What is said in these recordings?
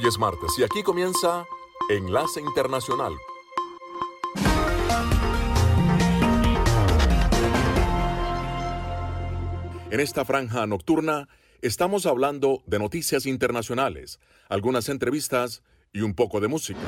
Hoy es martes y aquí comienza Enlace Internacional. En esta franja nocturna estamos hablando de noticias internacionales, algunas entrevistas y un poco de música.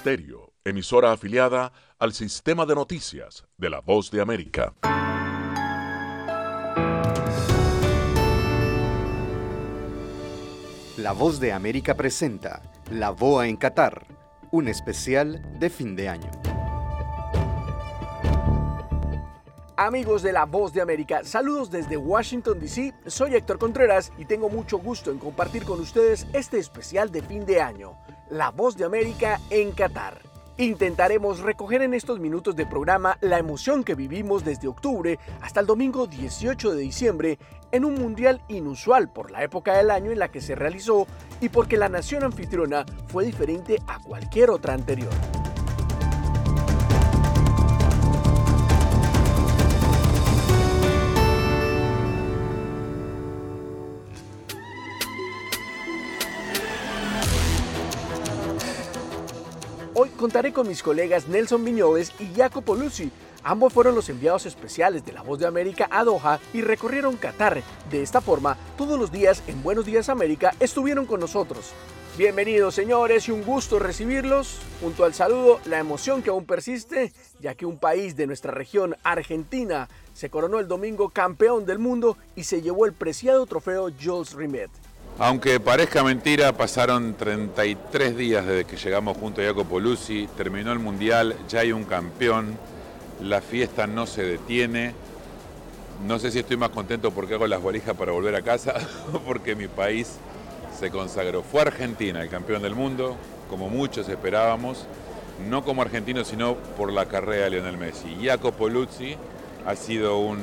Estéreo, emisora afiliada al sistema de noticias de la Voz de América. La Voz de América presenta La Boa en Qatar, un especial de fin de año. Amigos de La Voz de América, saludos desde Washington, D.C. Soy Héctor Contreras y tengo mucho gusto en compartir con ustedes este especial de fin de año, La Voz de América en Qatar. Intentaremos recoger en estos minutos de programa la emoción que vivimos desde octubre hasta el domingo 18 de diciembre en un mundial inusual por la época del año en la que se realizó y porque la nación anfitriona fue diferente a cualquier otra anterior. Hoy contaré con mis colegas Nelson Viñoles y Jacopo Luzzi. Ambos fueron los enviados especiales de La Voz de América a Doha y recorrieron Qatar. De esta forma, todos los días en Buenos Días América estuvieron con nosotros. Bienvenidos señores y un gusto recibirlos. Junto al saludo, la emoción que aún persiste, ya que un país de nuestra región, Argentina, se coronó el domingo campeón del mundo y se llevó el preciado trofeo Jules Rimet. Aunque parezca mentira, pasaron 33 días desde que llegamos junto a Jacopo Luzzi, terminó el Mundial, ya hay un campeón, la fiesta no se detiene. No sé si estoy más contento porque hago las valijas para volver a casa o porque mi país se consagró. Fue Argentina el campeón del mundo, como muchos esperábamos, no como argentino, sino por la carrera de Lionel Messi. Jacopo Luzzi ha sido un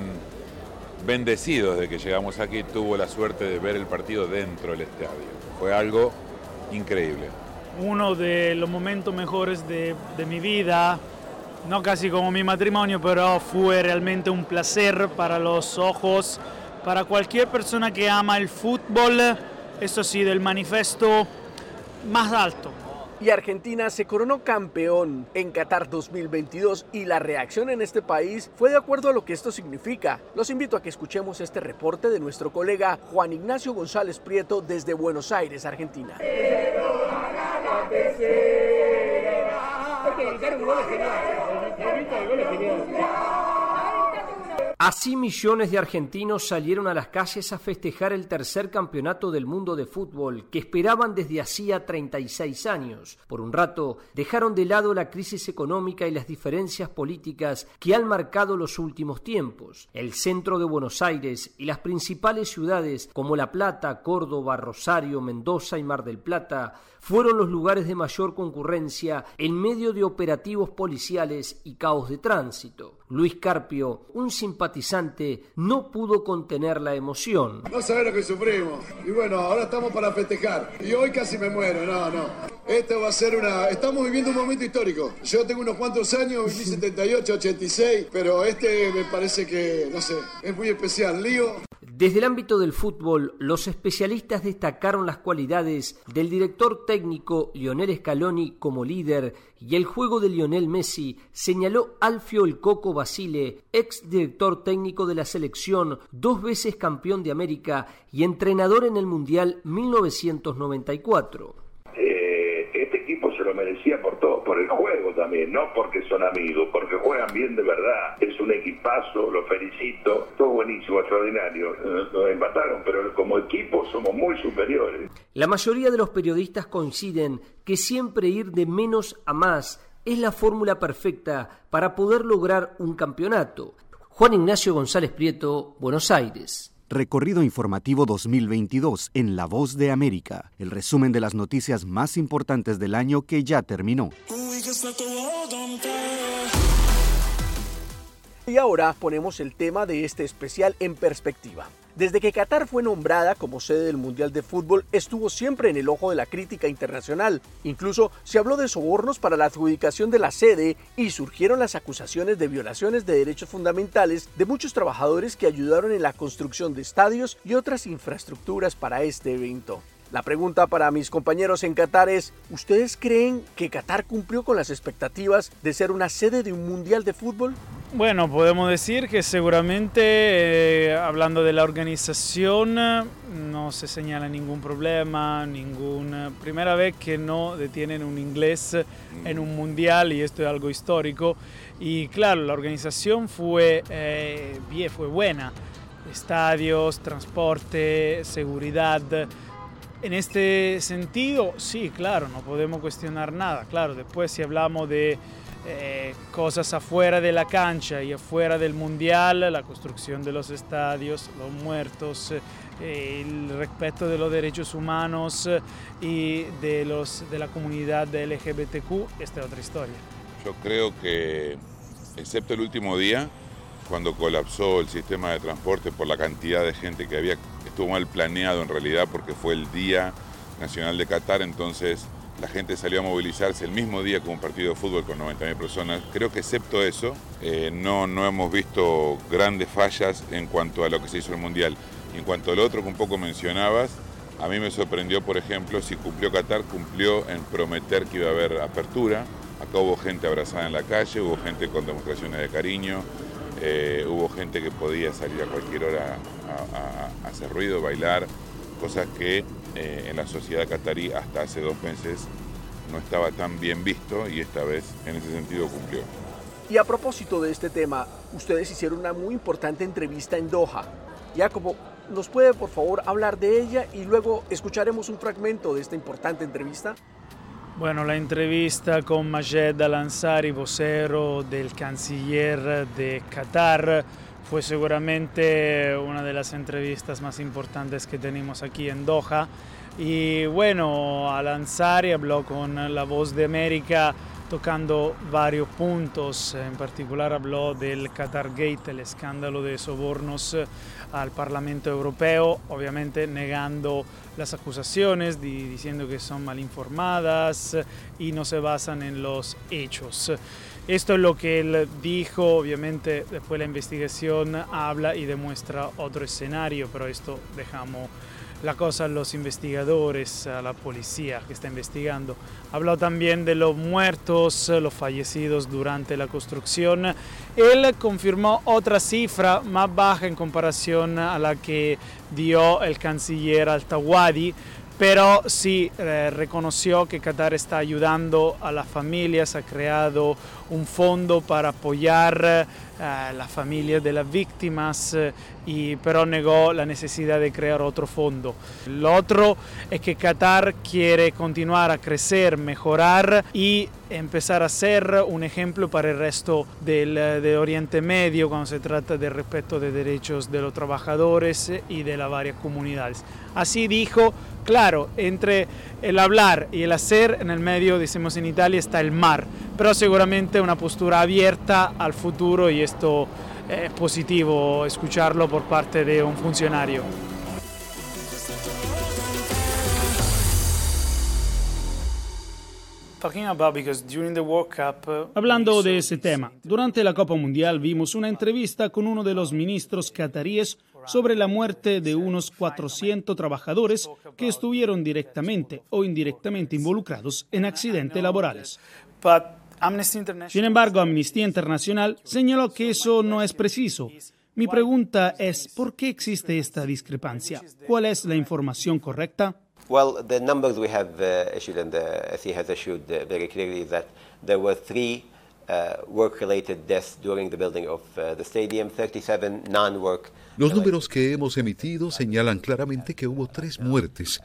bendecido desde que llegamos aquí, tuvo la suerte de ver el partido dentro del estadio. Fue algo increíble. Uno de los momentos mejores de, de mi vida, no casi como mi matrimonio, pero fue realmente un placer para los ojos, para cualquier persona que ama el fútbol. Eso sí, del manifiesto más alto y Argentina se coronó campeón en Qatar 2022 y la reacción en este país fue de acuerdo a lo que esto significa. Los invito a que escuchemos este reporte de nuestro colega Juan Ignacio González Prieto desde Buenos Aires, Argentina. Así millones de argentinos salieron a las calles a festejar el tercer campeonato del mundo de fútbol que esperaban desde hacía 36 años. Por un rato dejaron de lado la crisis económica y las diferencias políticas que han marcado los últimos tiempos. El centro de Buenos Aires y las principales ciudades como La Plata, Córdoba, Rosario, Mendoza y Mar del Plata fueron los lugares de mayor concurrencia en medio de operativos policiales y caos de tránsito. Luis Carpio, un simpatizante, no pudo contener la emoción. No sabés lo que sufrimos. Y bueno, ahora estamos para festejar. Y hoy casi me muero, no, no. Esto va a ser una... Estamos viviendo un momento histórico. Yo tengo unos cuantos años, viví 78, 86, pero este me parece que, no sé, es muy especial. Lío. Desde el ámbito del fútbol, los especialistas destacaron las cualidades del director técnico Lionel Scaloni como líder y el juego de Lionel Messi, señaló Alfio El Coco Basile, ex director técnico de la selección, dos veces campeón de América y entrenador en el Mundial 1994 lo merecía por el juego también, no porque son amigos, porque juegan bien de verdad. Es un equipazo, lo felicito, todo buenísimo, extraordinario. Nos empataron, pero como equipo somos muy superiores. La mayoría de los periodistas coinciden que siempre ir de menos a más es la fórmula perfecta para poder lograr un campeonato. Juan Ignacio González Prieto, Buenos Aires. Recorrido informativo 2022 en La Voz de América, el resumen de las noticias más importantes del año que ya terminó. Y ahora ponemos el tema de este especial en perspectiva. Desde que Qatar fue nombrada como sede del Mundial de Fútbol, estuvo siempre en el ojo de la crítica internacional. Incluso se habló de sobornos para la adjudicación de la sede y surgieron las acusaciones de violaciones de derechos fundamentales de muchos trabajadores que ayudaron en la construcción de estadios y otras infraestructuras para este evento. La pregunta para mis compañeros en Qatar es, ¿ustedes creen que Qatar cumplió con las expectativas de ser una sede de un mundial de fútbol? Bueno, podemos decir que seguramente, eh, hablando de la organización, no se señala ningún problema, ninguna primera vez que no detienen un inglés en un mundial y esto es algo histórico. Y claro, la organización fue, eh, bien, fue buena, estadios, transporte, seguridad. En este sentido, sí, claro, no podemos cuestionar nada. Claro, después si hablamos de eh, cosas afuera de la cancha y afuera del mundial, la construcción de los estadios, los muertos, eh, el respeto de los derechos humanos eh, y de, los, de la comunidad LGBTQ, esta es otra historia. Yo creo que, excepto el último día, cuando colapsó el sistema de transporte por la cantidad de gente que había, estuvo mal planeado en realidad porque fue el Día Nacional de Qatar, entonces la gente salió a movilizarse el mismo día con un partido de fútbol con 90.000 personas. Creo que excepto eso, eh, no, no hemos visto grandes fallas en cuanto a lo que se hizo en el Mundial. en cuanto al otro que un poco mencionabas, a mí me sorprendió, por ejemplo, si cumplió Qatar, cumplió en prometer que iba a haber apertura. Acá hubo gente abrazada en la calle, hubo gente con demostraciones de cariño, eh, hubo gente que podía salir a cualquier hora a, hacer ruido, bailar, cosas que eh, en la sociedad catarí hasta hace dos meses no estaba tan bien visto y esta vez en ese sentido cumplió. Y a propósito de este tema, ustedes hicieron una muy importante entrevista en Doha. Jacobo, ¿nos puede por favor hablar de ella y luego escucharemos un fragmento de esta importante entrevista? Bueno, la entrevista con Majed Al-Ansari, vocero del canciller de Qatar, fue seguramente una de las entrevistas más importantes que tenemos aquí en Doha. Y bueno, Al-Ansari habló con La Voz de América tocando varios puntos, en particular habló del Qatar Gate, el escándalo de sobornos al Parlamento Europeo, obviamente negando las acusaciones, diciendo que son mal informadas y no se basan en los hechos. Esto es lo que él dijo, obviamente después la investigación habla y demuestra otro escenario, pero esto dejamos la cosa a los investigadores, a la policía que está investigando. Habló también de los muertos, los fallecidos durante la construcción. Él confirmó otra cifra más baja en comparación a la que dio el canciller Altawadi, pero sí eh, reconoció que Qatar está ayudando a las familias, ha creado un fondo para apoyar a las familias de las víctimas, eh, y, pero negó la necesidad de crear otro fondo. Lo otro es que Qatar quiere continuar a crecer, mejorar y empezar a ser un ejemplo para el resto del, de Oriente Medio cuando se trata del respeto de derechos de los trabajadores y de las varias comunidades. Así dijo Claro, entre el hablar y el hacer, en el medio, decimos en Italia, está el mar, pero seguramente una postura abierta al futuro y esto es positivo escucharlo por parte de un funcionario. Hablando de ese tema, durante la Copa Mundial vimos una entrevista con uno de los ministros cataríes sobre la muerte de unos 400 trabajadores que estuvieron directamente o indirectamente involucrados en accidentes laborales. Sin embargo, Amnistía Internacional señaló que eso no es preciso. Mi pregunta es, ¿por qué existe esta discrepancia? ¿Cuál es la información correcta? Well, the numbers we have uh, issued and the SE has issued uh, very clearly is that there were three work-related deaths during the building of the stadium, 37 non-work. Los números que hemos emitido señalan claramente que hubo tres muertes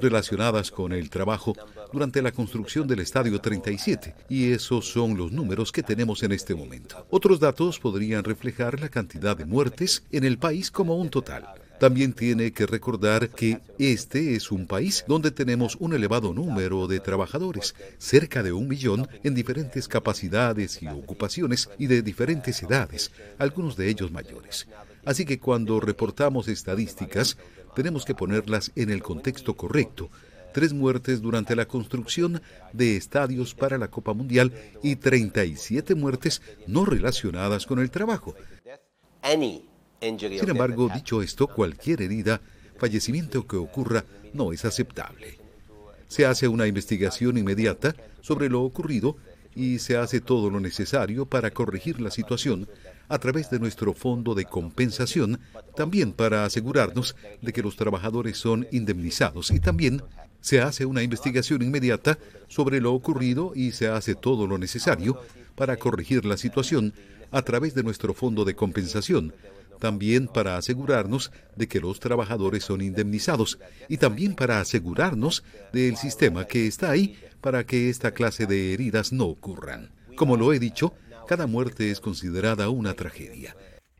relacionadas con el trabajo durante la construcción del Estadio 37, y esos son los números que tenemos en este momento. Otros datos podrían reflejar la cantidad de muertes en el país como un total. También tiene que recordar que este es un país donde tenemos un elevado número de trabajadores, cerca de un millón en diferentes capacidades y ocupaciones y de diferentes edades, algunos de ellos mayores. Así que cuando reportamos estadísticas, tenemos que ponerlas en el contexto correcto. Tres muertes durante la construcción de estadios para la Copa Mundial y 37 muertes no relacionadas con el trabajo. Sin embargo, dicho esto, cualquier herida fallecimiento que ocurra no es aceptable. Se hace una investigación inmediata sobre lo ocurrido y se hace todo lo necesario para corregir la situación a través de nuestro fondo de compensación, también para asegurarnos de que los trabajadores son indemnizados y también se hace una investigación inmediata sobre lo ocurrido y se hace todo lo necesario para corregir la situación a través de nuestro fondo de compensación, también para asegurarnos de que los trabajadores son indemnizados y también para asegurarnos del sistema que está ahí para que esta clase de heridas no ocurran. Como lo he dicho, cada muerte es considerada una tragedia.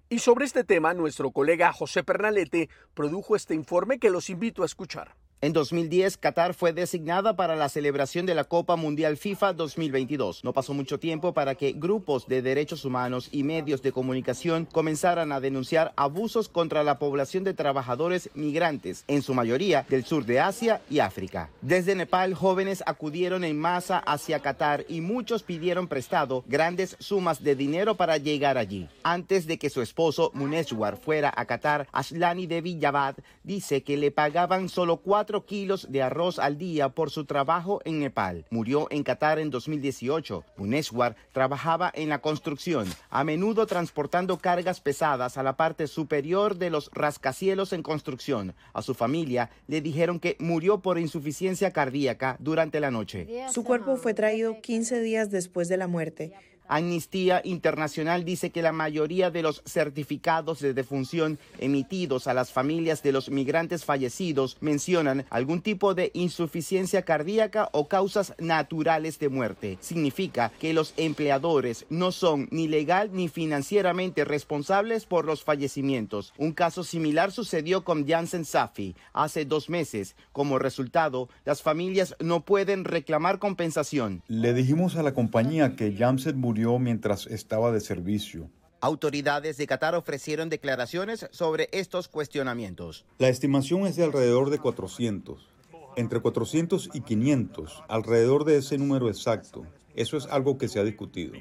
Y sobre este tema, nuestro colega José Pernalete produjo este informe que los invito a escuchar. En 2010, Qatar fue designada para la celebración de la Copa Mundial FIFA 2022. No pasó mucho tiempo para que grupos de derechos humanos y medios de comunicación comenzaran a denunciar abusos contra la población de trabajadores migrantes, en su mayoría del sur de Asia y África. Desde Nepal, jóvenes acudieron en masa hacia Qatar y muchos pidieron prestado grandes sumas de dinero para llegar allí. Antes de que su esposo Muneshwar fuera a Qatar, Ashlani Devi Yavad dice que le pagaban solo cuatro kilos de arroz al día por su trabajo en Nepal. Murió en Qatar en 2018. Muneswar trabajaba en la construcción, a menudo transportando cargas pesadas a la parte superior de los rascacielos en construcción. A su familia le dijeron que murió por insuficiencia cardíaca durante la noche. Su cuerpo fue traído 15 días después de la muerte. Amnistía Internacional dice que la mayoría de los certificados de defunción emitidos a las familias de los migrantes fallecidos mencionan algún tipo de insuficiencia cardíaca o causas naturales de muerte. Significa que los empleadores no son ni legal ni financieramente responsables por los fallecimientos. Un caso similar sucedió con Janssen Safi hace dos meses. Como resultado, las familias no pueden reclamar compensación. Le dijimos a la compañía que Janssen murió mientras estaba de servicio. Autoridades de Qatar ofrecieron declaraciones sobre estos cuestionamientos. La estimación es de alrededor de 400, entre 400 y 500, alrededor de ese número exacto. Eso es algo que se ha discutido.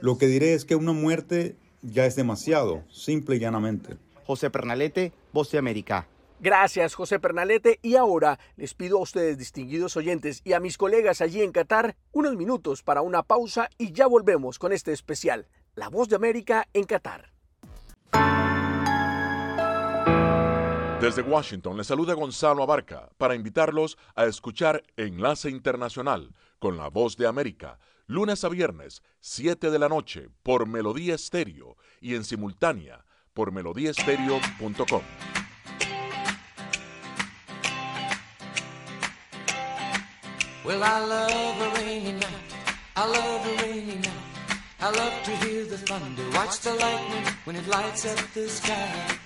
Lo que diré es que una muerte ya es demasiado, simple y llanamente. José Pernalete, Voz de América. Gracias, José Pernalete. Y ahora les pido a ustedes, distinguidos oyentes, y a mis colegas allí en Qatar, unos minutos para una pausa y ya volvemos con este especial, La Voz de América en Qatar. Desde Washington les saluda Gonzalo Abarca para invitarlos a escuchar Enlace Internacional con La Voz de América, lunes a viernes, 7 de la noche, por Melodía Estéreo y en simultánea por melodíaestéreo.com. Well, I love a rainy night. I love a rainy night. I love to hear the thunder, watch the lightning when it lights up the sky.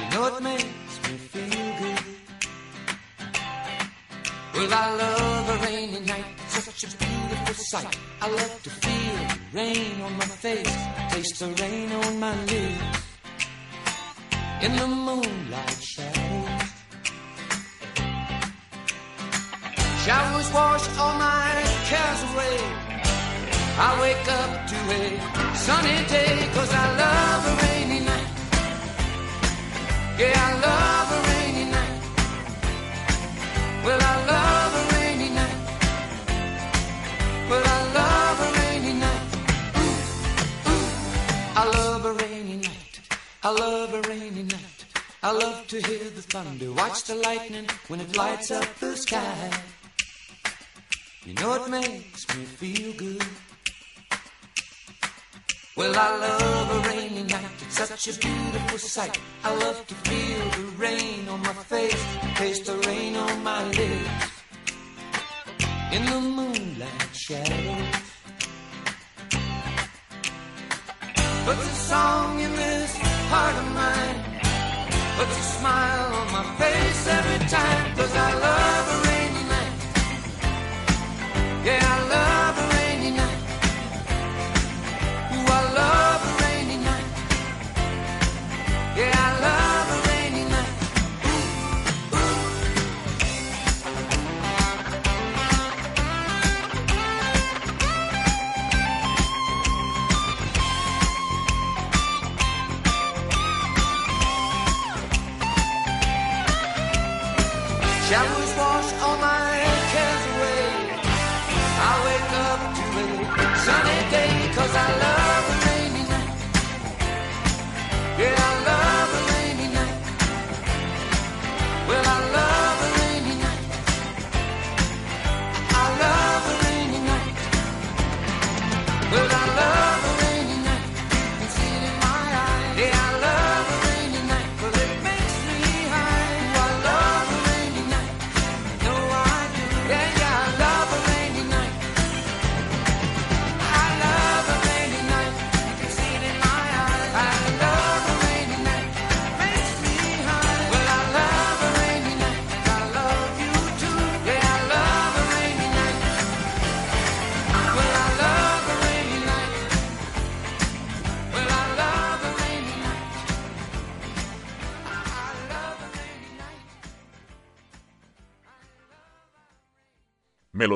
You know it makes me feel good. Well, I love a rainy night, such a beautiful sight. I love to feel the rain on my face, taste the rain on my lips. In the moonlight shadows. Showers wash all my cares away. I wake up to a sunny day cause I love a rainy night. Yeah, I love a rainy night. Well, I love a rainy night. Well, I love a rainy night. Ooh, ooh. I love a rainy night. I love a rainy night. I love to hear the thunder, watch the lightning when it lights up the sky. You know it makes me feel good. Well, I love a rainy night. It's such a beautiful sight. I love to feel the rain on my face, taste the rain on my lips. In the moonlight shadows. Puts a song in this heart of mine. Puts a smile on my face every time. Cause I love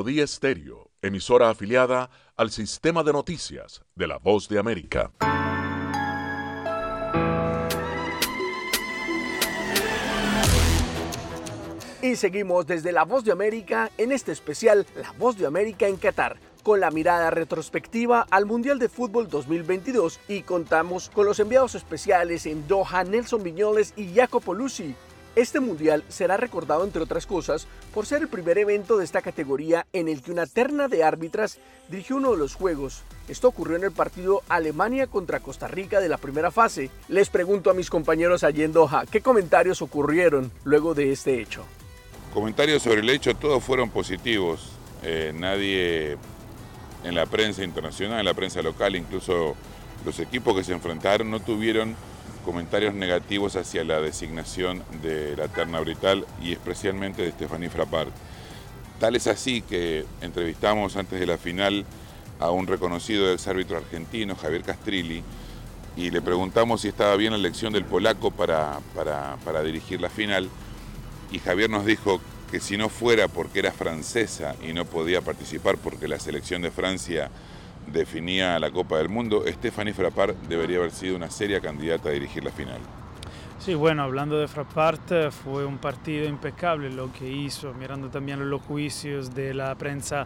Melodía emisora afiliada al sistema de noticias de la Voz de América. Y seguimos desde La Voz de América en este especial La Voz de América en Qatar, con la mirada retrospectiva al Mundial de Fútbol 2022 y contamos con los enviados especiales en Doha, Nelson Viñoles y Jacopo Lucy. Este mundial será recordado, entre otras cosas, por ser el primer evento de esta categoría en el que una terna de árbitras dirigió uno de los juegos. Esto ocurrió en el partido Alemania contra Costa Rica de la primera fase. Les pregunto a mis compañeros allí en Doha, ¿qué comentarios ocurrieron luego de este hecho? Comentarios sobre el hecho, todos fueron positivos. Eh, nadie en la prensa internacional, en la prensa local, incluso los equipos que se enfrentaron, no tuvieron comentarios negativos hacia la designación de la terna brital y especialmente de Stephanie Frappart. Tal es así que entrevistamos antes de la final a un reconocido exárbitro argentino, Javier Castrilli, y le preguntamos si estaba bien la elección del polaco para, para, para dirigir la final. Y Javier nos dijo que si no fuera porque era francesa y no podía participar porque la selección de Francia definía la Copa del Mundo, Stephanie Frappart debería haber sido una seria candidata a dirigir la final. Sí, bueno, hablando de Frappart, fue un partido impecable lo que hizo, mirando también los juicios de la prensa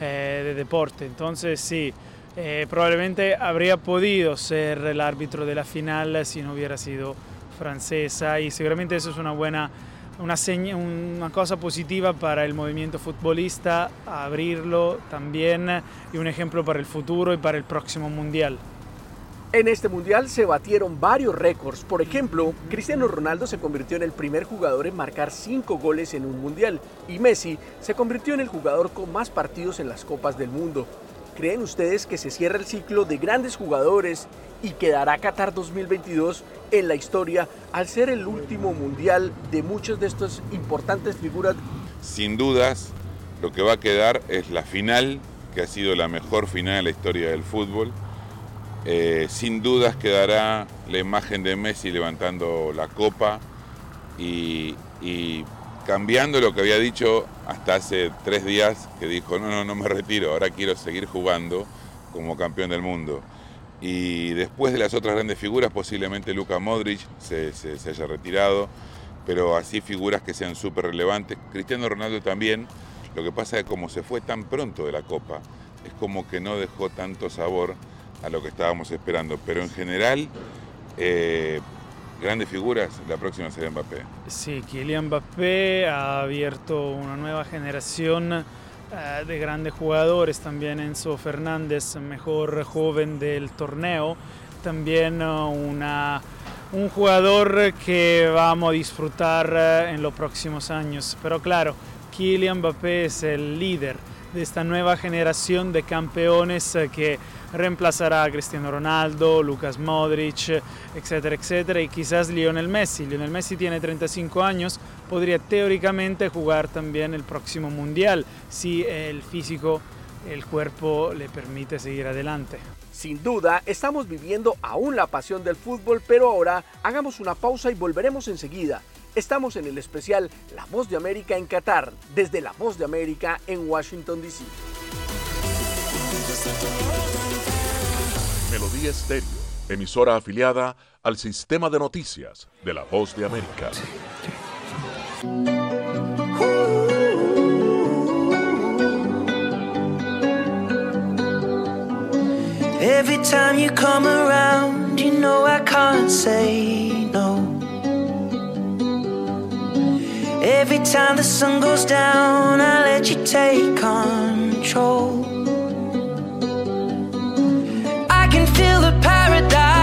eh, de deporte. Entonces, sí, eh, probablemente habría podido ser el árbitro de la final si no hubiera sido francesa y seguramente eso es una buena una, cosa positiva para el movimiento futbolista, abrirlo también y un ejemplo para el futuro y para el próximo mundial. En este mundial se batieron varios récords. Por ejemplo, Cristiano Ronaldo se convirtió en el primer jugador en marcar cinco goles en un mundial y Messi se convirtió en el jugador con más partidos en las Copas del Mundo. ¿Creen ustedes que se cierra el ciclo de grandes jugadores y quedará Qatar 2022 en la historia al ser el último mundial de muchas de estas importantes figuras? Sin dudas, lo que va a quedar es la final, que ha sido la mejor final de la historia del fútbol. Eh, sin dudas quedará la imagen de Messi levantando la copa y, y cambiando lo que había dicho hasta hace tres días, que dijo, no, no, no me retiro, ahora quiero seguir jugando como campeón del mundo. Y después de las otras grandes figuras, posiblemente Luka Modric se, se, haya retirado, pero así figuras que sean súper relevantes. Cristiano Ronaldo también, lo que pasa es que como se fue tan pronto de la Copa, es como que no dejó tanto sabor a lo que estábamos esperando, pero en general... Eh, grandes figuras, la próxima será Mbappé. Sí, Kylian Mbappé ha abierto una nueva generación uh, de grandes jugadores, también Enzo Fernández, mejor joven del torneo, también uh, una, un jugador que vamos a disfrutar uh, en los próximos años. Pero claro, Kylian Mbappé es el líder de esta nueva generación de campeones que reemplazará a Cristiano Ronaldo, Lucas Modric, etcétera, etcétera, y quizás Lionel Messi. Lionel Messi tiene 35 años, podría teóricamente jugar también el próximo Mundial si el físico, el cuerpo le permite seguir adelante. Sin duda, estamos viviendo aún la pasión del fútbol, pero ahora hagamos una pausa y volveremos enseguida. Estamos en el especial La Voz de América en Qatar, desde La Voz de América en Washington, D.C. Melodía emisora afiliada al sistema de noticias de La Voz de América. Every time you come around, you know I can't say no. Every time the sun goes down, I let you take control. paradise.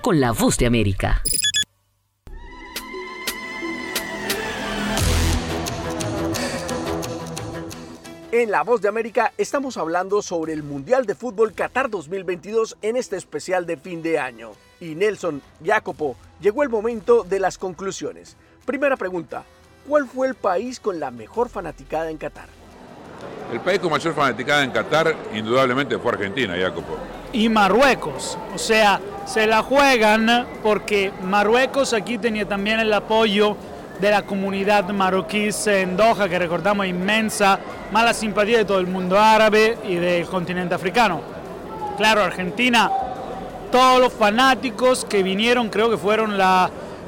Con la voz de América. En La Voz de América estamos hablando sobre el Mundial de Fútbol Qatar 2022 en este especial de fin de año. Y Nelson, Jacopo, llegó el momento de las conclusiones. Primera pregunta, ¿cuál fue el país con la mejor fanaticada en Qatar? El país con mayor fanaticada en Qatar, indudablemente, fue Argentina, Jacopo. Y Marruecos. O sea, se la juegan porque Marruecos aquí tenía también el apoyo de la comunidad marroquí en Doha, que recordamos inmensa, mala simpatía de todo el mundo árabe y del continente africano. Claro, Argentina, todos los fanáticos que vinieron, creo que fueron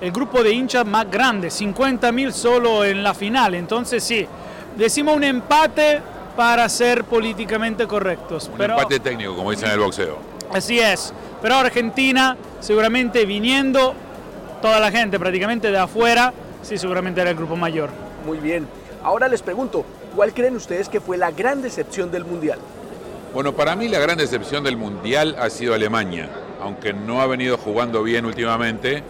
el grupo de hinchas más grande, 50.000 solo en la final. Entonces, sí Decimos un empate para ser políticamente correctos. Un empate técnico, como dicen en el boxeo. Así es. Pero Argentina, seguramente viniendo toda la gente prácticamente de afuera, sí, seguramente era el grupo mayor. Muy bien. Ahora les pregunto, ¿cuál creen ustedes que fue la gran decepción del Mundial? Bueno, para mí la gran decepción del Mundial ha sido Alemania, aunque no ha venido jugando bien últimamente,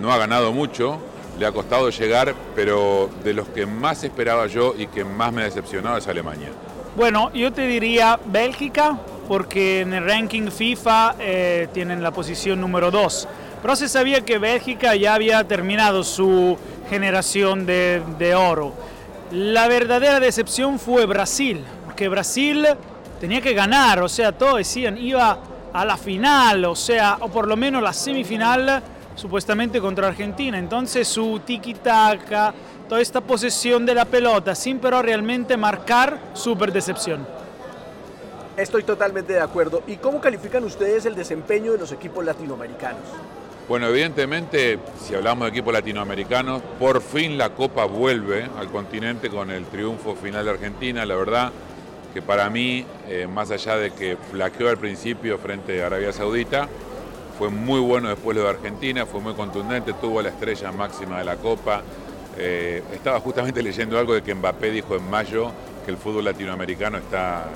no ha ganado mucho, le ha costado llegar, pero de los que más esperaba yo y que más me ha decepcionado es Alemania. Bueno, yo te diría Bélgica, porque en el ranking FIFA eh, tienen la posición número 2. Pero se sabía que Bélgica ya había terminado su generación de, de oro. La verdadera decepción fue Brasil, porque Brasil tenía que ganar, o sea, todos decían iba a la final, o sea, o por lo menos la semifinal supuestamente contra Argentina. Entonces su tiki-taka, toda esta posesión de la pelota, sin pero realmente marcar, súper decepción. Estoy totalmente de acuerdo. ¿Y cómo califican ustedes el desempeño de los equipos latinoamericanos? Bueno, evidentemente, si hablamos de equipos latinoamericanos, por fin la Copa vuelve al continente con el triunfo final de Argentina. La verdad que para mí, eh, más allá de que flaqueó al principio frente a Arabia Saudita, fue muy bueno después lo de Argentina, fue muy contundente, tuvo la estrella máxima de la Copa. Eh, estaba justamente leyendo algo de que Mbappé dijo en mayo que el fútbol latinoamericano está,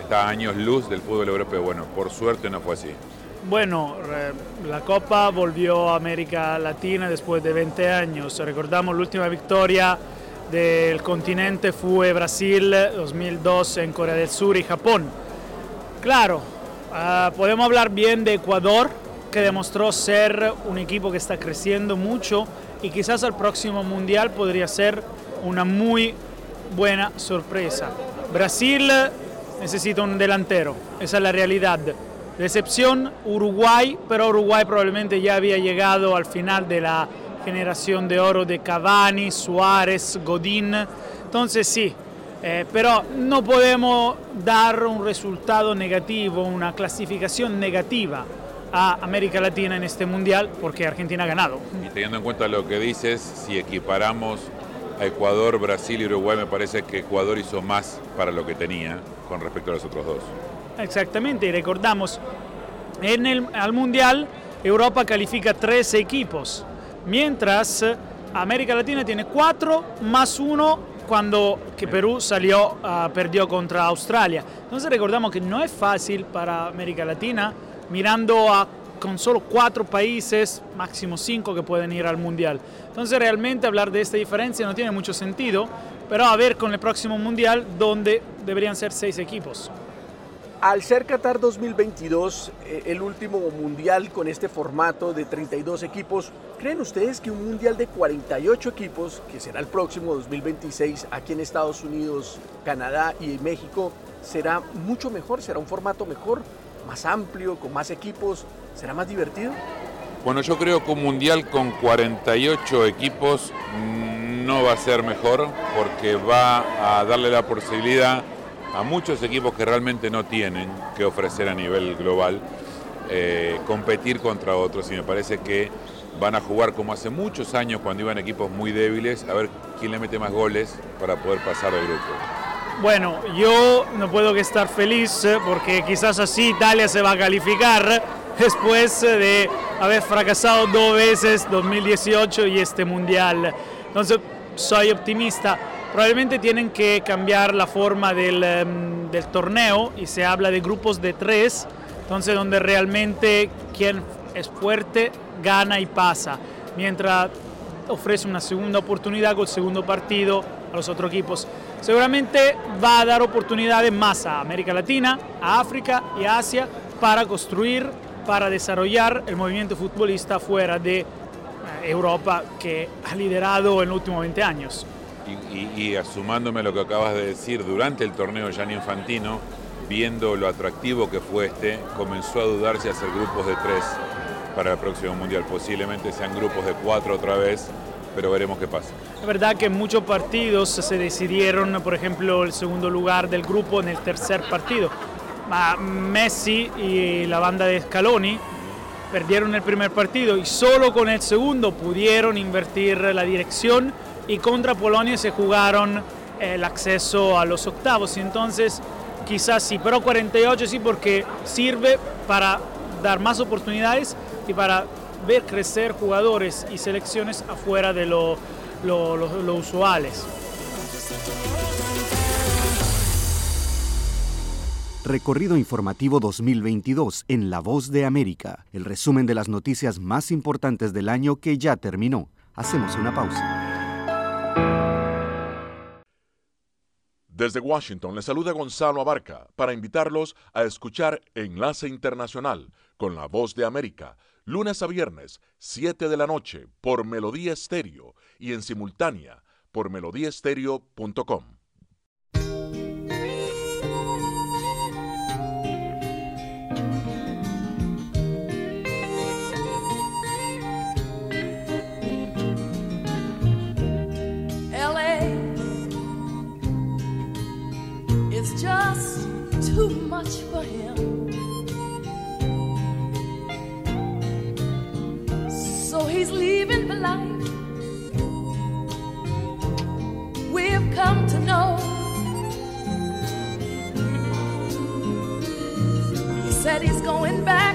está a años luz del fútbol europeo. Bueno, por suerte no fue así. Bueno, la Copa volvió a América Latina después de 20 años. Recordamos la última victoria del continente fue Brasil 2002 en Corea del Sur y Japón. Claro, uh, podemos hablar bien de Ecuador, que demostró ser un equipo que está creciendo mucho y quizás al próximo mundial podría ser una muy buena sorpresa. Brasil necesita un delantero, esa es la realidad. Decepción Uruguay, pero Uruguay probablemente ya había llegado al final de la generación de oro de Cavani, Suárez, Godín. Entonces sí, eh, pero no podemos dar un resultado negativo, una clasificación negativa a América Latina en este mundial porque Argentina ha ganado. Y teniendo en cuenta lo que dices, si equiparamos a Ecuador, Brasil y Uruguay, me parece que Ecuador hizo más para lo que tenía con respecto a los otros dos. Exactamente, y recordamos, en el al Mundial Europa califica tres equipos, mientras América Latina tiene cuatro más uno cuando que Perú salió, uh, perdió contra Australia. Entonces recordamos que no es fácil para América Latina, mirando a con solo cuatro países, máximo cinco que pueden ir al Mundial. Entonces realmente hablar de esta diferencia no tiene mucho sentido, pero a ver con el próximo Mundial donde deberían ser seis equipos. Al ser Qatar 2022 eh, el último mundial con este formato de 32 equipos, ¿creen ustedes que un mundial de 48 equipos, que será el próximo 2026 aquí en Estados Unidos, Canadá y México, será mucho mejor? ¿Será un formato mejor, más amplio, con más equipos? ¿Será más divertido? Bueno, yo creo que un mundial con 48 equipos no va a ser mejor porque va a darle la posibilidad a muchos equipos que realmente no tienen que ofrecer a nivel global eh, competir contra otros y me parece que van a jugar como hace muchos años cuando iban equipos muy débiles a ver quién le mete más goles para poder pasar de grupo. Bueno, yo no puedo que estar feliz eh, porque quizás así Italia se va a calificar después de haber fracasado dos veces 2018 y este mundial. Entonces soy optimista probablemente tienen que cambiar la forma del, um, del, torneo y se habla de grupos de tres, entonces donde realmente quien es fuerte gana y pasa, mientras ofrece una segunda oportunidad con el segundo partido a los otros equipos. Seguramente va a dar oportunidades más a América Latina, a África y a Asia para construir, para desarrollar el movimiento futbolista fuera de Europa que ha liderado en los últimos 20 años. Y, y, y, asumándome lo que acabas de decir, durante el torneo Gianni Infantino, viendo lo atractivo que fue este, comenzó a dudarse hacer grupos de tres para el próximo Mundial. Posiblemente sean grupos de cuatro otra vez, pero veremos qué pasa. Es verdad que muchos partidos se decidieron, por ejemplo, el segundo lugar del grupo en el tercer partido. Messi y la banda de Scaloni perdieron el primer partido y solo con el segundo pudieron invertir la dirección y contra Polonia se jugaron el acceso a los octavos. Entonces, quizás sí, pero 48 sí porque sirve para dar más oportunidades y para ver crecer jugadores y selecciones afuera de lo, lo, lo, lo usuales. Recorrido informativo 2022 en La Voz de América, el resumen de las noticias más importantes del año que ya terminó. Hacemos una pausa. Desde Washington le saluda Gonzalo Abarca para invitarlos a escuchar Enlace Internacional con la Voz de América, lunes a viernes, 7 de la noche, por Melodía Estéreo y en simultánea por melodíaestéreo.com. So he's leaving for life. We've come to know. He said he's going back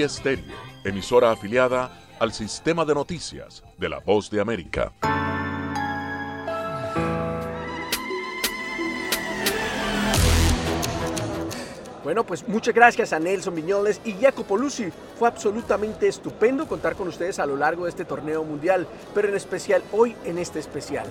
Melodía Estéreo, emisora afiliada al sistema de noticias de la Voz de América. Bueno, pues muchas gracias a Nelson Viñoles y Jacopo Luzzi. Fue absolutamente estupendo contar con ustedes a lo largo de este torneo mundial, pero en especial hoy en este especial.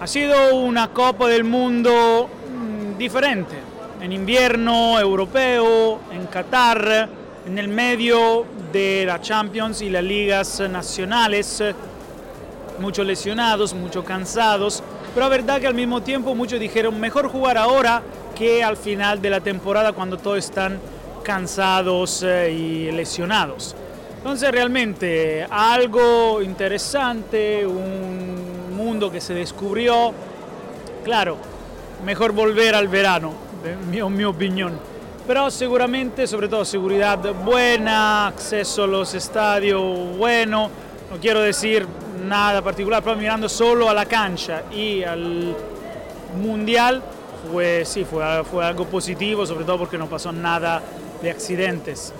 Ha sido una Copa del Mundo mm, diferente. En invierno europeo, en Qatar, en el medio de la Champions y las ligas nacionales. Muchos lesionados, muchos cansados. Pero la verdad que al mismo tiempo muchos dijeron mejor jugar ahora que al final de la temporada cuando todos están cansados eh, y lesionados. Entonces realmente algo interesante, un mundo que se descubrió. Claro, mejor volver al verano, mi, en mi opinión. Pero seguramente, sobre todo seguridad buena, acceso a los estadios bueno, no quiero decir nada particular, pero mirando solo a la cancha y al mundial, fue, sí, fue, fue algo positivo, sobre todo porque no pasó nada de accidentes.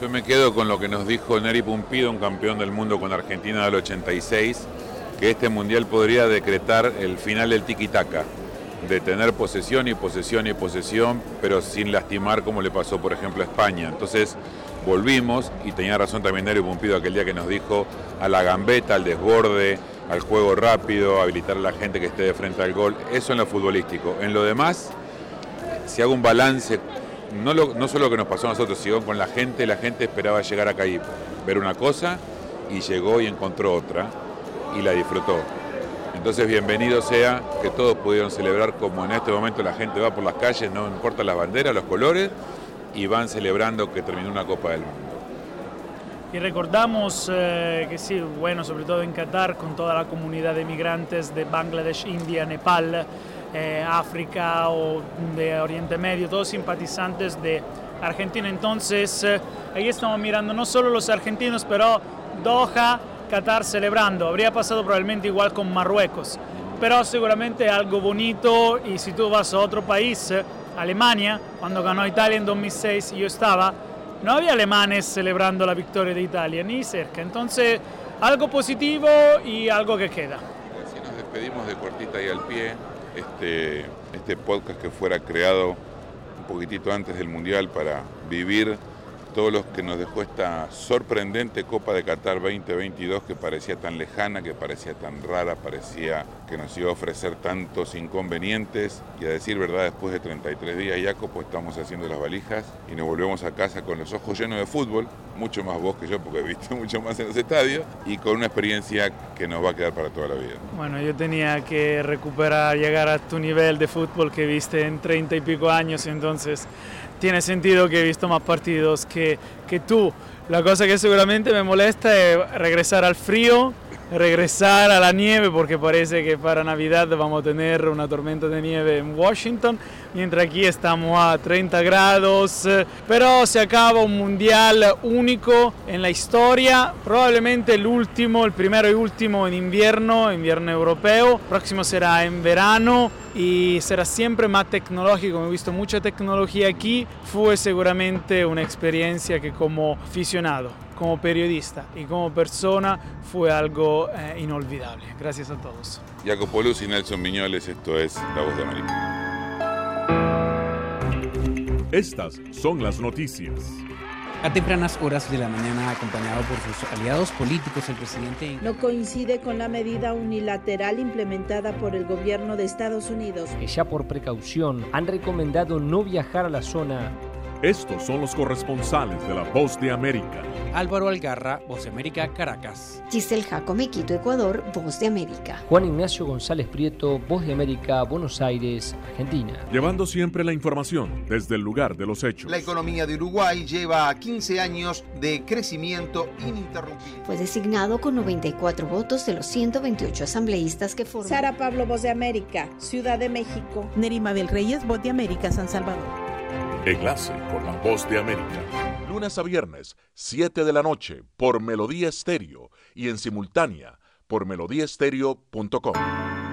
Yo me quedo con lo que nos dijo Neri Pumpido, un campeón del mundo con Argentina del 86, que este mundial podría decretar el final del tiki-taka, de tener posesión y posesión y posesión, pero sin lastimar como le pasó, por ejemplo, a España. Entonces volvimos, y tenía razón también Neri Pumpido aquel día que nos dijo a la gambeta, al desborde, al juego rápido, habilitar a la gente que esté de frente al gol. Eso en lo futbolístico. En lo demás, si hago un balance no, no solo lo que nos pasó a nosotros, sino con la gente, la gente esperaba llegar acá y ver una cosa y llegó y encontró otra y la disfrutó. Entonces bienvenido sea que todos pudieron celebrar como en este momento la gente va por las calles, no importa las banderas, los colores, y van celebrando que terminó una Copa del Mundo. Y recordamos eh, que sí, bueno, sobre todo en Qatar, con toda la comunidad de migrantes de Bangladesh, India, Nepal, eh, África o de Oriente Medio, todos simpatizantes de Argentina. Entonces, eh, ahí estamos mirando no solo los argentinos, pero Doha, Qatar celebrando. Habría pasado probablemente igual con Marruecos, pero seguramente algo bonito y si tú vas a otro país, eh, Alemania, cuando ganó Italia en 2006, yo estaba, no había alemanes celebrando la victoria de Italia, ni cerca. Entonces, algo positivo y algo que queda. Así nos despedimos de Cortita y al pie este, este podcast que fuera creado un poquitito antes del Mundial para vivir todos los que nos dejó esta sorprendente Copa de Qatar 2022 que parecía tan lejana, que parecía tan rara, parecía que nos iba a ofrecer tantos inconvenientes y a decir verdad, después de 33 días, Jaco, pues estamos haciendo las valijas y nos volvemos a casa con los ojos llenos de fútbol, mucho más vos que yo porque he visto mucho más en los estadios y con una experiencia que nos va a quedar para toda la vida. Bueno, yo tenía que recuperar, llegar a tu nivel de fútbol que viste en 30 y pico años, entonces tiene sentido que he visto más partidos que, que tú. La cosa que seguramente me molesta es regresar al frío, regresar a la nieve, porque parece que para Navidad vamos a tener una tormenta de nieve en Washington, mientras aquí estamos a 30 grados. Pero se acaba un mundial único en la historia, probablemente el último, el primero y último en invierno, invierno europeo. Próximo será en verano y será siempre más tecnológico. He visto mucha tecnología aquí. Fue seguramente una experiencia que como aficionado, como periodista y como persona fue algo eh, inolvidable. Gracias a todos. Jacopo Luz y Nelson Miñoles, esto es La Voz de América. Estas son las noticias. A tempranas horas de la mañana, acompañado por sus aliados políticos, el presidente... No coincide con la medida unilateral implementada por el gobierno de Estados Unidos. Que ya por precaución han recomendado no viajar a la zona. Estos son los corresponsales de la Voz de América. Álvaro Algarra, Voz de América, Caracas. Giselle Jacome, Quito, Ecuador, Voz de América. Juan Ignacio González Prieto, Voz de América, Buenos Aires, Argentina. Llevando siempre la información desde el lugar de los hechos. La economía de Uruguay lleva 15 años de crecimiento ininterrumpido. Fue designado con 94 votos de los 128 asambleístas que forman. Sara Pablo, Voz de América, Ciudad de México. Nerima del Reyes, Voz de América, San Salvador. Enlace con la Voz de América. Lunes a viernes, 7 de la noche, por Melodía Estéreo y en simultánea por melodíaestéreo.com.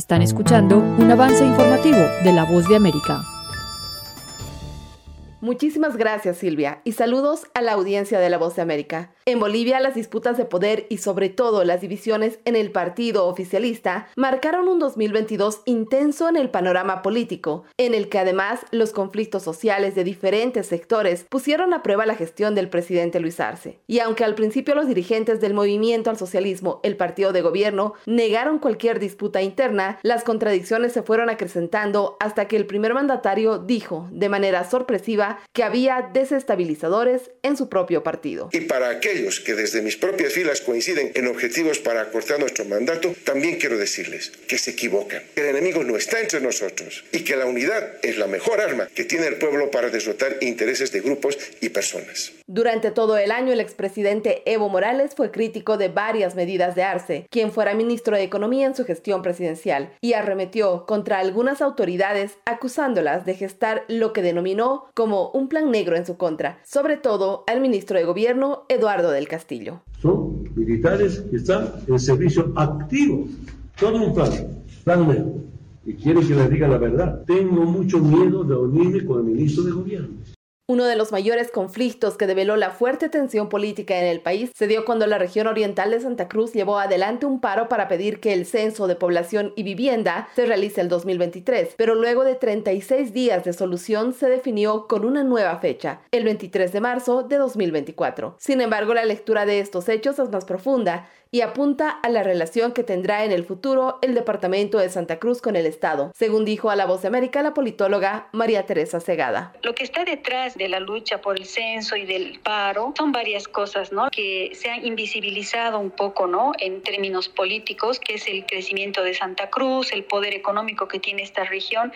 Están escuchando un avance informativo de La Voz de América. Muchísimas gracias Silvia y saludos a la audiencia de La Voz de América. En Bolivia las disputas de poder y sobre todo las divisiones en el partido oficialista marcaron un 2022 intenso en el panorama político, en el que además los conflictos sociales de diferentes sectores pusieron a prueba la gestión del presidente Luis Arce. Y aunque al principio los dirigentes del movimiento al socialismo, el partido de gobierno, negaron cualquier disputa interna, las contradicciones se fueron acrecentando hasta que el primer mandatario dijo de manera sorpresiva que había desestabilizadores en su propio partido. Y para aquellos que desde mis propias filas coinciden en objetivos para acortar nuestro mandato, también quiero decirles que se equivocan, que el enemigo no está entre nosotros y que la unidad es la mejor arma que tiene el pueblo para derrotar intereses de grupos y personas. Durante todo el año, el expresidente Evo Morales fue crítico de varias medidas de Arce, quien fuera ministro de Economía en su gestión presidencial, y arremetió contra algunas autoridades acusándolas de gestar lo que denominó como un plan negro en su contra, sobre todo al ministro de Gobierno Eduardo del Castillo. Son militares que están en servicio activo. Todo un plan, plan negro. Y quieren que les diga la verdad. Tengo mucho miedo de unirme con el ministro de Gobierno. Uno de los mayores conflictos que develó la fuerte tensión política en el país se dio cuando la región oriental de Santa Cruz llevó adelante un paro para pedir que el censo de población y vivienda se realice el 2023, pero luego de 36 días de solución se definió con una nueva fecha, el 23 de marzo de 2024. Sin embargo, la lectura de estos hechos es más profunda y apunta a la relación que tendrá en el futuro el departamento de Santa Cruz con el Estado, según dijo a La Voz de América la politóloga María Teresa Segada. Lo que está detrás de la lucha por el censo y del paro son varias cosas, ¿no? Que se han invisibilizado un poco, ¿no? En términos políticos, que es el crecimiento de Santa Cruz, el poder económico que tiene esta región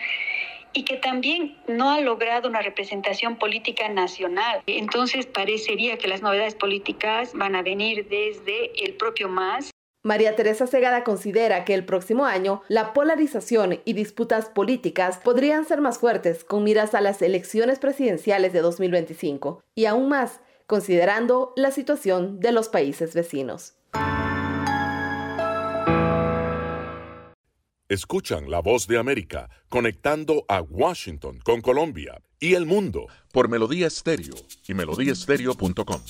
y que también no ha logrado una representación política nacional. Entonces parecería que las novedades políticas van a venir desde el propio MAS. María Teresa Segada considera que el próximo año la polarización y disputas políticas podrían ser más fuertes con miras a las elecciones presidenciales de 2025 y aún más considerando la situación de los países vecinos. Escuchan la voz de América conectando a Washington con Colombia y el mundo por Melodía Estéreo y melodíaestéreo.com.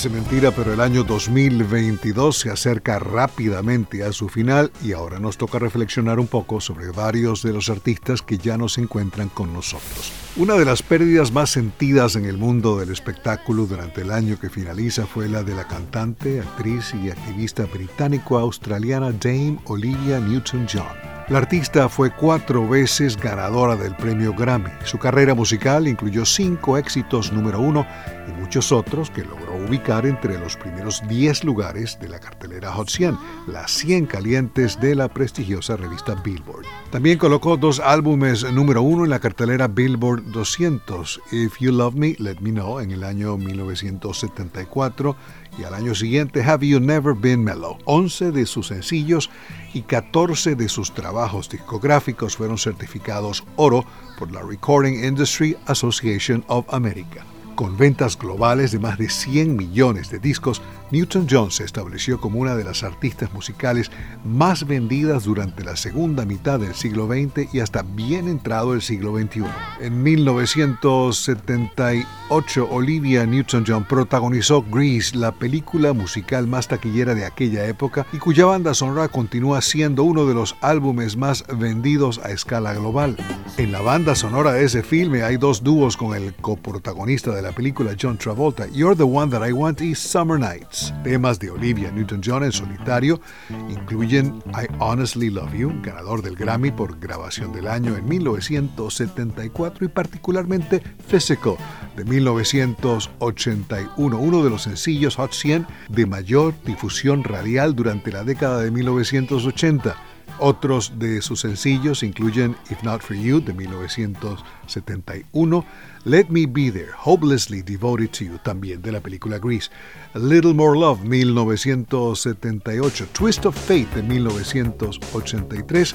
Parece mentira, pero el año 2022 se acerca rápidamente a su final y ahora nos toca reflexionar un poco sobre varios de los artistas que ya no se encuentran con nosotros. Una de las pérdidas más sentidas en el mundo del espectáculo durante el año que finaliza fue la de la cantante, actriz y activista británico-australiana Dame Olivia Newton-John. La artista fue cuatro veces ganadora del premio Grammy. Su carrera musical incluyó cinco éxitos número uno y muchos otros que logró ubicar entre los primeros 10 lugares de la cartelera Hot 100, las 100 calientes de la prestigiosa revista Billboard. También colocó dos álbumes número uno en la cartelera Billboard 200, If You Love Me, Let Me Know, en el año 1974 y al año siguiente Have You Never Been Mellow. 11 de sus sencillos y 14 de sus trabajos discográficos fueron certificados oro por la Recording Industry Association of America. Con ventas globales de más de 100 millones de discos, Newton-John se estableció como una de las artistas musicales más vendidas durante la segunda mitad del siglo XX y hasta bien entrado el siglo XXI. En 1978, Olivia Newton-John protagonizó Grease, la película musical más taquillera de aquella época y cuya banda sonora continúa siendo uno de los álbumes más vendidos a escala global. En la banda sonora de ese filme hay dos dúos con el coprotagonista de la película John Travolta, You're the One That I Want y Summer Nights. Temas de Olivia Newton-John en solitario incluyen I Honestly Love You, ganador del Grammy por grabación del año en 1974 y particularmente Physical de 1981, uno de los sencillos Hot 100 de mayor difusión radial durante la década de 1980. Otros de sus sencillos incluyen If Not For You de 1971, Let Me Be There, Hopelessly Devoted to You, también de la película Grease, Little More Love 1978, Twist of Fate de 1983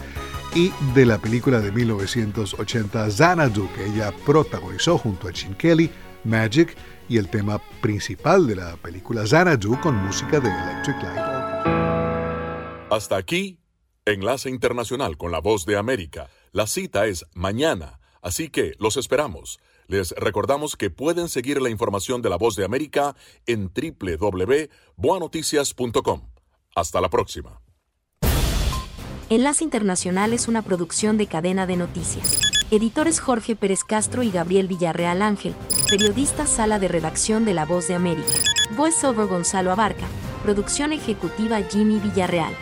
y de la película de 1980 Xanadu, que ella protagonizó junto a Gene Kelly, Magic y el tema principal de la película Xanadu con música de Electric Light Hasta aquí, Enlace Internacional con la Voz de América. La cita es mañana, así que los esperamos. Les recordamos que pueden seguir la información de la Voz de América en www.boanoticias.com. Hasta la próxima. Enlace Internacional es una producción de cadena de noticias. Editores Jorge Pérez Castro y Gabriel Villarreal Ángel. Periodista Sala de Redacción de La Voz de América. Voiceover Gonzalo Abarca. Producción ejecutiva Jimmy Villarreal.